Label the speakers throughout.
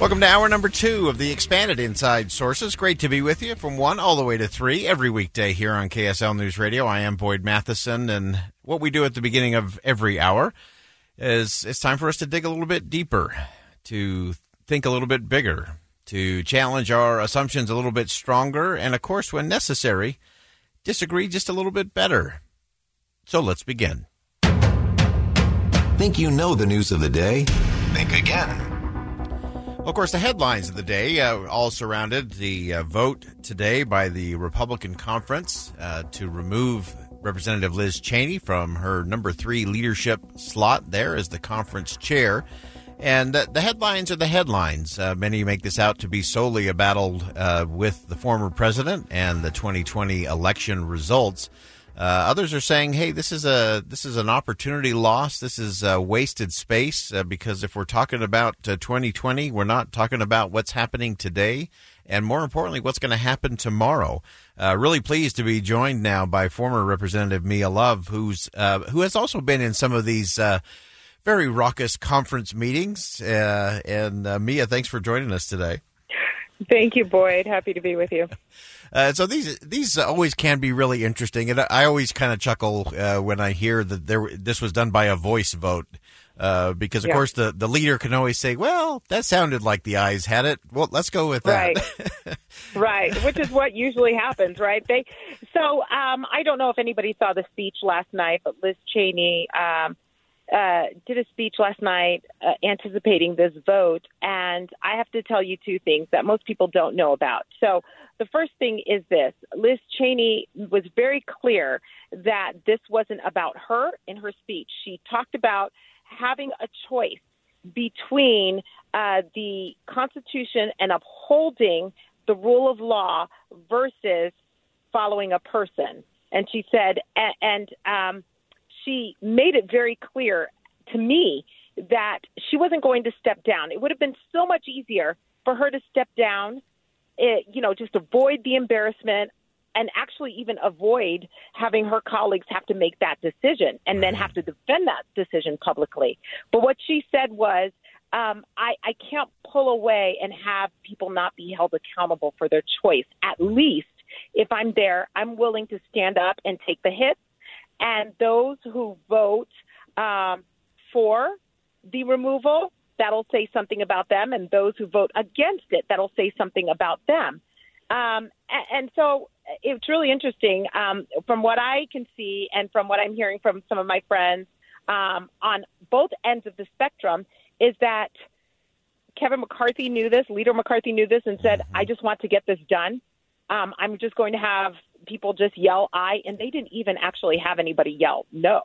Speaker 1: Welcome to hour number two of the expanded Inside Sources. Great to be with you from one all the way to three every weekday here on KSL News Radio. I am Boyd Matheson, and what we do at the beginning of every hour is it's time for us to dig a little bit deeper, to think a little bit bigger, to challenge our assumptions a little bit stronger, and of course, when necessary, disagree just a little bit better. So let's begin.
Speaker 2: Think you know the news of the day? Think again.
Speaker 1: Well, of course, the headlines of the day uh, all surrounded the uh, vote today by the Republican conference uh, to remove Representative Liz Cheney from her number three leadership slot there as the conference chair. And the, headlines are the headlines. Uh, many make this out to be solely a battle uh, with the former president and the 2020 election results. Uh, others are saying, "Hey, this is a this is an opportunity lost. This is a wasted space uh, because if we're talking about uh, 2020, we're not talking about what's happening today, and more importantly, what's going to happen tomorrow." Uh, really pleased to be joined now by former Representative Mia Love, who's uh, who has also been in some of these uh, very raucous conference meetings. and Mia, thanks for joining us today.
Speaker 3: Thank you, Boyd. Happy to be with you.
Speaker 1: Uh, so these these always can be really interesting, and I always kind of chuckle uh, when I hear that there this was done by a voice vote. Uh, because of yeah. course the, the leader can always say, "Well, that sounded like the ayes had it. Well, let's go with that."
Speaker 3: Right, right. Which is what usually happens, right? They. So um, I don't know if anybody saw the speech last night, but Liz Cheney um, uh, did a speech last night uh, anticipating this vote, and I have to tell you two things that most people don't know about. So, the first thing is this Liz Cheney was very clear that this wasn't about her in her speech. She talked about having a choice between uh, the Constitution and upholding the rule of law versus following a person. And she said, and, and um, she made it very clear to me that she wasn't going to step down. It would have been so much easier for her to step down, it, you know, just avoid the embarrassment and actually even avoid having her colleagues have to make that decision and then have to defend that decision publicly. But what she said was, um, I, I can't pull away and have people not be held accountable for their choice. At least if I'm there, I'm willing to stand up and take the hits and those who vote um, for the removal, that'll say something about them, and those who vote against it, that'll say something about them. Um, and, and so it's really interesting um, from what I can see and from what I'm hearing from some of my friends um, on both ends of the spectrum is that Kevin McCarthy knew this, Leader McCarthy knew this, and said, mm-hmm. I just want to get this done. Um, I'm just going to have people just yell "aye," and they didn't even actually have anybody yell "No."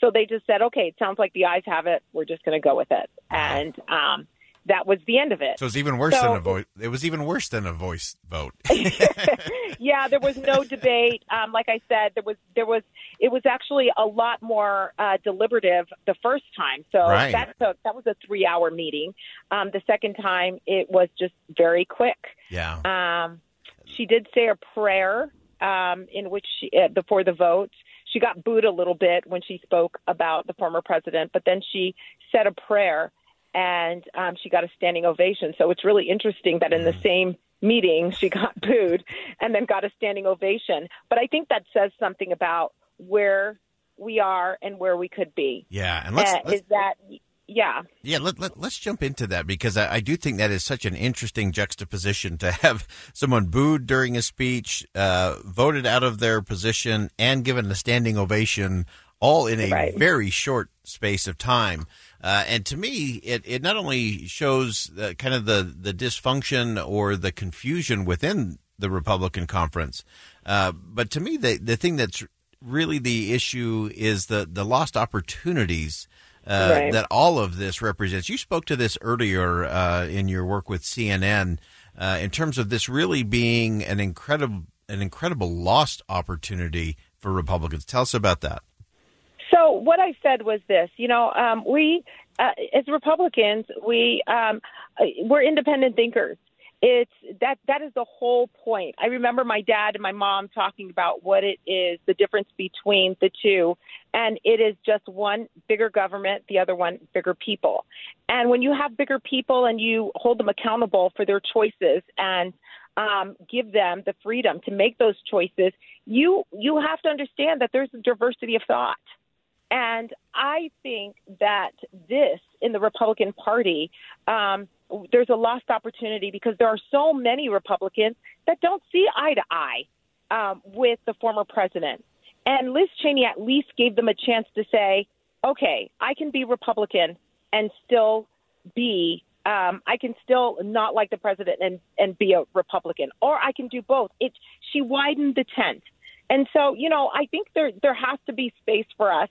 Speaker 3: So they just said, "Okay, it sounds like the ayes have it. We're just going to go with it," and um, that was the end of it.
Speaker 1: So it was even worse so, than a voice. It was even worse than a voice vote.
Speaker 3: yeah, there was no debate. Um, like I said, there was there was it was actually a lot more uh, deliberative the first time. So
Speaker 1: right.
Speaker 3: that took that was a three hour meeting. Um, the second time it was just very quick.
Speaker 1: Yeah.
Speaker 3: Um, she did say a prayer um, in which she, uh, before the vote, she got booed a little bit when she spoke about the former president, but then she said a prayer and um, she got a standing ovation. So it's really interesting that in the mm. same meeting she got booed and then got a standing ovation. But I think that says something about where we are and where we could be.
Speaker 1: Yeah, and let's, uh, let's,
Speaker 3: is that yeah.
Speaker 1: Yeah, let, let, us jump into that because I, I, do think that is such an interesting juxtaposition to have someone booed during a speech, uh, voted out of their position, and given a standing ovation all in a
Speaker 3: Right.
Speaker 1: very short space of time. Uh, and to me, it, it not only shows the, kind of the, the dysfunction or the confusion within the Republican conference, uh, but to me, the, the thing that's really the issue is the, the lost opportunities uh,
Speaker 3: Right.
Speaker 1: that all of this represents. You spoke to this earlier uh, in your work with CNN uh, in terms of this really being an incredible an incredible lost opportunity for Republicans. Tell us about that.
Speaker 3: So what I said was this: you know, um, we uh, as Republicans, we um, uh, we're independent thinkers. It's that that is the whole point. I remember my dad and my mom talking about what it is, the difference between the two, and it is just one bigger government, the other one bigger people. And when you have bigger people and you hold them accountable for their choices and um, give them the freedom to make those choices, you you have to understand that there's a diversity of thought. And I think that this in the Republican Party, um, there's a lost opportunity because there are so many Republicans that don't see eye to eye um, with the former president. And Liz Cheney at least gave them a chance to say, okay, I can be Republican and still be, um, I can still not like the president and, and be a Republican, or I can do both. It, she widened the tent. And so, you know, I think there, there has to be space for us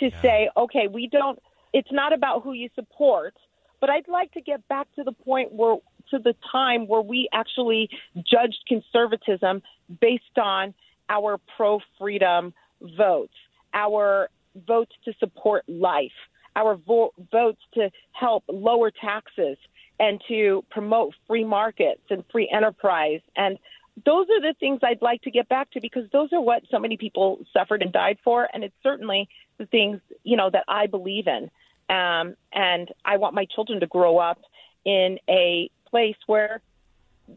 Speaker 3: to say, okay, we don't, it's not about who you support, but I'd like to get back to the point where, to the time where we actually judged conservatism based on our pro freedom votes, our votes to support life, our vo- votes to help lower taxes and to promote free markets and free enterprise. And those are the things I'd like to get back to because those are what so many people suffered and died for. And it's certainly the things, you know, that I believe in. Um, and I want my children to grow up in a place where,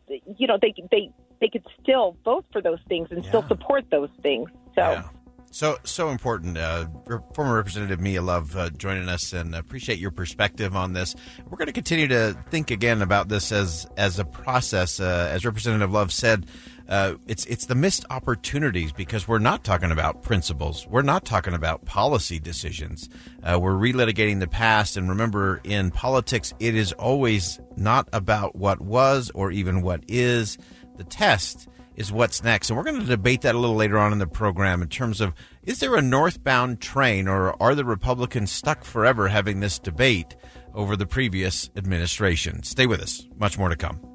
Speaker 3: you know, they, they, they could still vote for those things and still support those things. So,
Speaker 1: Yeah. So so important. Uh, former Representative Mia Love uh, joining us, and appreciate your perspective on this. We're going to continue to think again about this as as a process. Uh, as Representative Love said, uh, it's it's the missed opportunities because we're not talking about principles. We're not talking about policy decisions. Uh, we're relitigating the past, and remember, in politics, it is always not about what was or even what is. The test is what's next. And we're going to debate that a little later on in the program in terms of is there a northbound train or are the Republicans stuck forever having this debate over the previous administration? Stay with us. Much more to come.